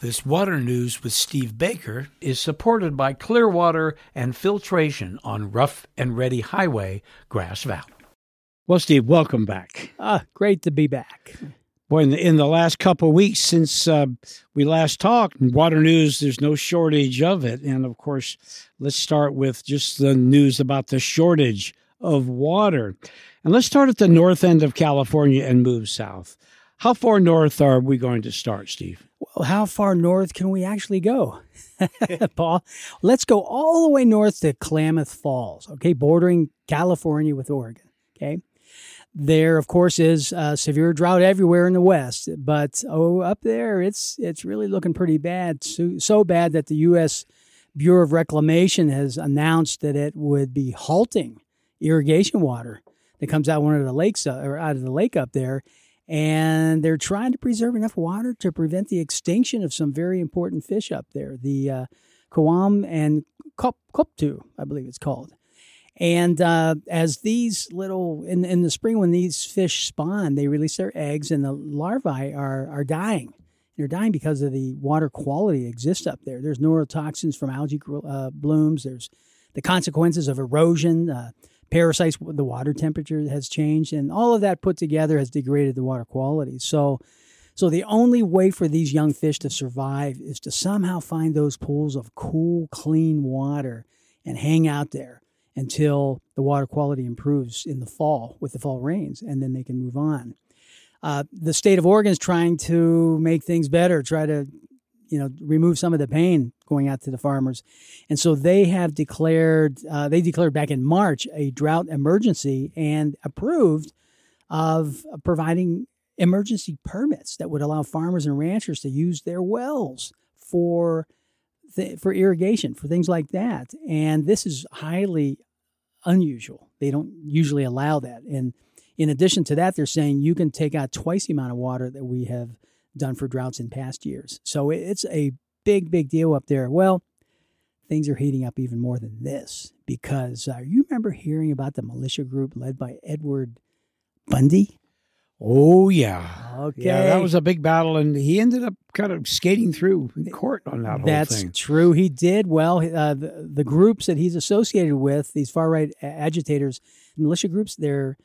This water news with Steve Baker is supported by Clearwater and Filtration on Rough and Ready Highway, Grass Valley. Well, Steve, welcome back. Ah, great to be back. Boy, in the, in the last couple of weeks since uh, we last talked, water news, there's no shortage of it. And of course, let's start with just the news about the shortage of water. And let's start at the north end of California and move south. How far north are we going to start, Steve? Well, how far north can we actually go, Paul? Let's go all the way north to Klamath Falls, okay, bordering California with Oregon, okay? There, of course, is a severe drought everywhere in the west, but oh, up there, it's it's really looking pretty bad. So, so bad that the U.S. Bureau of Reclamation has announced that it would be halting irrigation water that comes out one of the lakes uh, or out of the lake up there and they're trying to preserve enough water to prevent the extinction of some very important fish up there, the uh, C'waam and Kop, Koptu, I believe it's called. And uh, as these little in in the spring, when these fish spawn, they release their eggs, and the larvae are are dying. They're dying because of the water quality exists up there. There's neurotoxins from algae uh, blooms. There's the consequences of erosion. Uh, parasites, the water temperature has changed, and all of that put together has degraded the water quality. So, so the only way for these young fish to survive is to somehow find those pools of cool, clean water and hang out there until the water quality improves in the fall with the fall rains, and then they can move on. Uh, the state of Oregon is trying to make things better, try to you know remove some of the pain going out to the farmers. And so they have declared uh, they declared back in march a drought emergency and approved of providing emergency permits that would allow farmers and ranchers to use their wells for th- for irrigation for things like that. And this is highly unusual. They don't usually allow that. And in addition to that they're saying you can take out twice the amount of water that we have done for droughts in past years. So it's a big, big deal up there. Well, things are heating up even more than this because uh, you remember hearing about the militia group led by Edward Bundy? Oh yeah, okay. Yeah, that was a big battle, and he ended up kind of skating through court on that whole That's thing. That's true. He did well. Uh, the, the groups that he's associated with, these far right agitators, militia groups, they're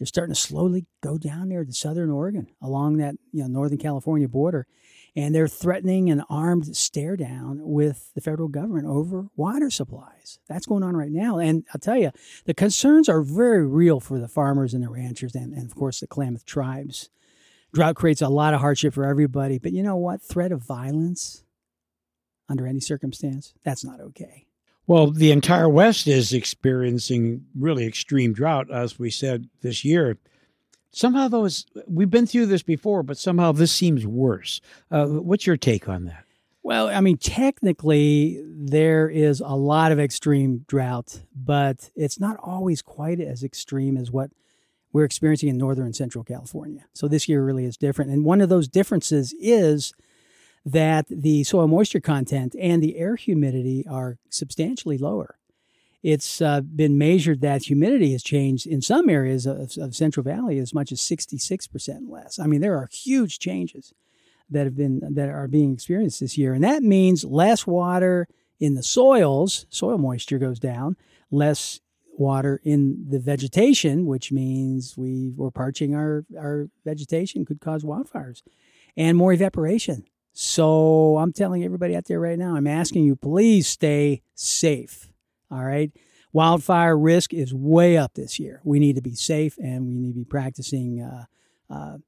they're starting to slowly go down there to southern Oregon along that you know northern California border, and they're threatening an armed stare down with the federal government over water supplies. That's going on right now, and I'll tell you, the concerns are very real for the farmers and the ranchers, and, and of course the Klamath tribes. Drought creates a lot of hardship for everybody, but you know what? Threat of violence under any circumstance, that's not okay. Well, the entire West is experiencing really extreme drought, as we said this year. Somehow, those we've been through this before, but somehow this seems worse. Uh, what's your take on that? Well, I mean, technically, there is a lot of extreme drought, but it's not always quite as extreme as what we're experiencing in northern and central California. So this year really is different. And one of those differences is that the soil moisture content and the air humidity are substantially lower. It's uh, been measured that humidity has changed in some areas of, of, Central Valley as much as 66% less. I mean, there are huge changes that have been that are being experienced this year, and that means less water in the soils. Soil moisture goes down, less water in the vegetation, which means we we're parching our our vegetation could cause wildfires, and more evaporation. So I'm telling everybody out there right now, I'm asking you, please stay safe. All right. Wildfire risk is way up this year. We need to be safe and we need to be practicing, uh, uh,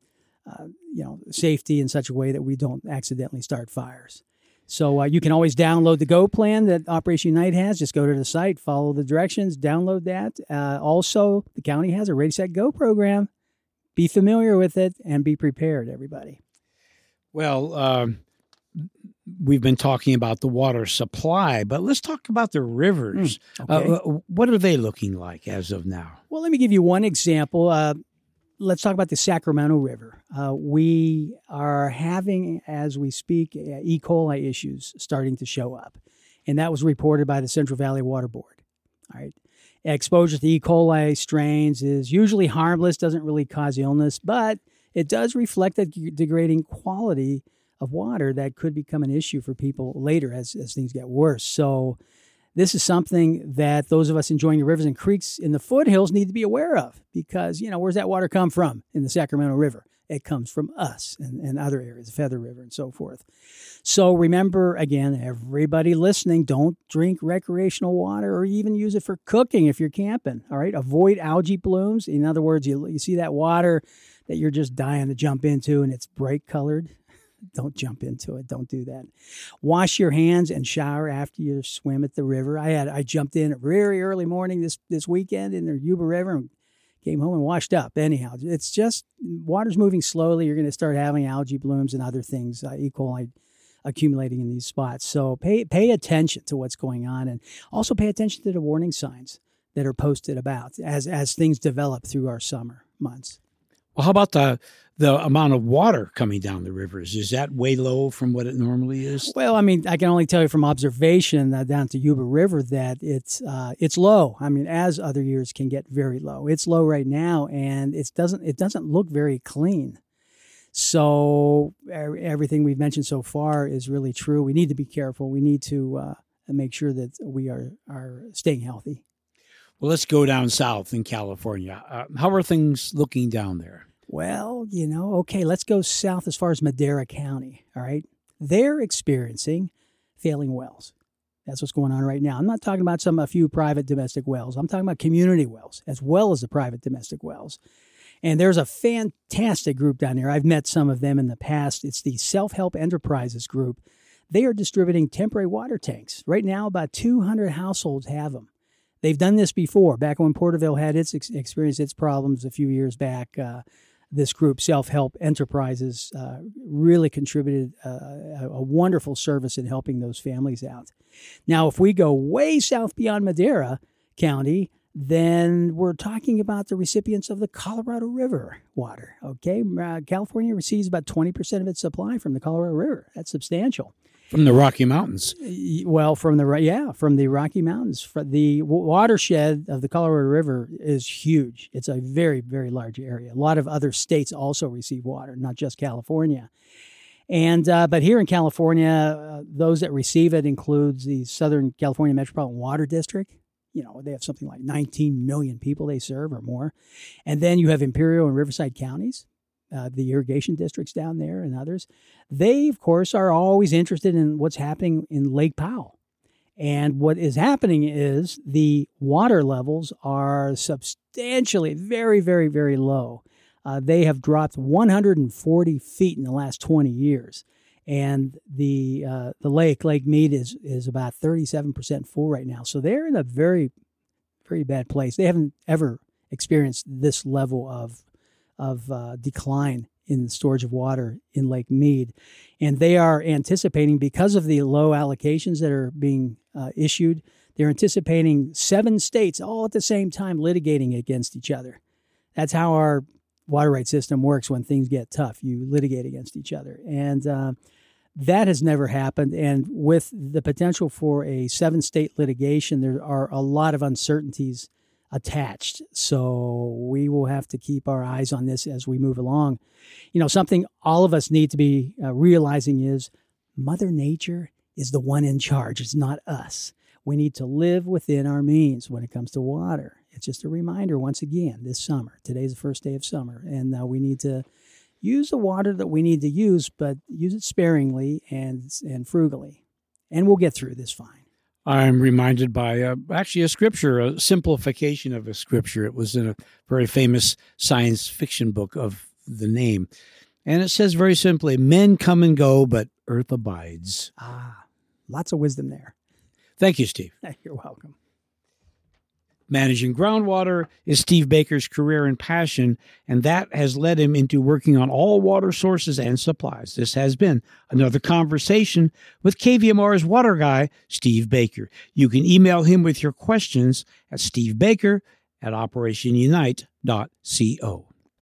uh, you know, safety in such a way that we don't accidentally start fires. So uh, you can always download the Go plan that Operation Unite has. Just go to the site, follow the directions, download that. Uh, also, the county has a Ready Set Go program. Be familiar with it and be prepared, everybody. Well, um, we've been talking about the water supply, but let's talk about the rivers. Mm, okay. uh, what are they looking like as of now? Well, let me give you one example. Uh, let's talk about the Sacramento River. Uh, we are having, as we speak, uh, E. coli issues starting to show up, and that was reported by the Central Valley Water Board. All right. Exposure to E. coli strains is usually harmless, doesn't really cause illness, but it does reflect the degrading quality of water that could become an issue for people later as, as things get worse. So, this is something that those of us enjoying the rivers and creeks in the foothills need to be aware of because, you know, where's that water come from in the Sacramento River? It comes from us and, and other areas, Feather River and so forth. So remember, again, everybody listening, don't drink recreational water or even use it for cooking if you're camping. All right. Avoid algae blooms. In other words, you, you see that water that you're just dying to jump into and it's bright colored don't jump into it. Don't do that. Wash your hands and shower after you swim at the river. I had I jumped in very early morning this this weekend in the Yuba River and came home and washed up. Anyhow, it's just water's moving slowly. You're going to start having algae blooms and other things, uh, E. coli accumulating in these spots. So pay pay attention to what's going on, and also pay attention to the warning signs that are posted about as as things develop through our summer months. Well, how about the the amount of water coming down the rivers? Is that way low from what it normally is? Well, I mean, I can only tell you from observation uh, down to Yuba River that it's uh, it's low. I mean, as other years can get very low, it's low right now, and it doesn't it doesn't look very clean. So everything we've mentioned so far is really true. We need to be careful. We need to uh, make sure that we are are staying healthy. Well, let's go down south in California. Uh, how are things looking down there? Well, you know, okay, let's go south as far as Madera County. All right. They're experiencing failing wells. That's what's going on right now. I'm not talking about some a few private domestic wells. I'm talking about community wells as well as the private domestic wells. And there's a fantastic group down there. I've met some of them in the past. It's the Self Help Enterprises group. They are distributing temporary water tanks. Right now, about 200 households have them. They've done this before. Back when Porterville had its ex- experienced its problems a few years back, uh, this group, Self Help Enterprises, uh, really contributed uh, a, a, wonderful service in helping those families out. Now, if we go way south beyond Madera County, then we're talking about the recipients of the Colorado River water. Okay, uh, California receives about 20% of its supply from the Colorado River. That's substantial. From the Rocky Mountains. Well, from the yeah, from the Rocky Mountains. The watershed of the Colorado River is huge. It's a very very large area. A lot of other states also receive water, not just California. And uh, but here in California, uh, those that receive it includes the Southern California Metropolitan Water District. You know, they have something like 19 million people they serve or more. And then you have Imperial and Riverside counties uh, the irrigation districts down there and others, they, of course, are always interested in what's happening in Lake Powell. And what is happening is the water levels are substantially very, very, very low. Uh, they have dropped 140 feet in the last 20 years. And the uh, the lake, Lake Mead, is is about 37% full right now. So they're in a very, very bad place. They haven't ever experienced this level of of uh, decline in storage of water in Lake Mead. And they are anticipating, because of the low allocations that are being uh, issued, they're anticipating seven states all at the same time litigating against each other. That's how our water rights system works when things get tough. You litigate against each other. And uh, that has never happened. And with the potential for a seven state litigation, there are a lot of uncertainties attached. So we will have to keep our eyes on this as we move along. You know, something all of us need to be uh, realizing is Mother Nature is the one in charge. It's not us. We need to live within our means when it comes to water. It's just a reminder once again this summer. Today's the first day of summer, and uh, we need to use the water that we need to use, but use it sparingly and and frugally, and we'll get through this fine. I'm reminded by uh, actually a scripture, a simplification of a scripture. It was in a very famous science fiction book of the name. And it says very simply, men come and go, but earth abides. Ah, lots of wisdom there. Thank you, Steve. You're welcome. Managing groundwater is Steve Baker's career and passion, and that has led him into working on all water sources and supplies. This has been another conversation with KVMR's water guy, Steve Baker. You can email him with your questions at stevebaker at operationunite.co.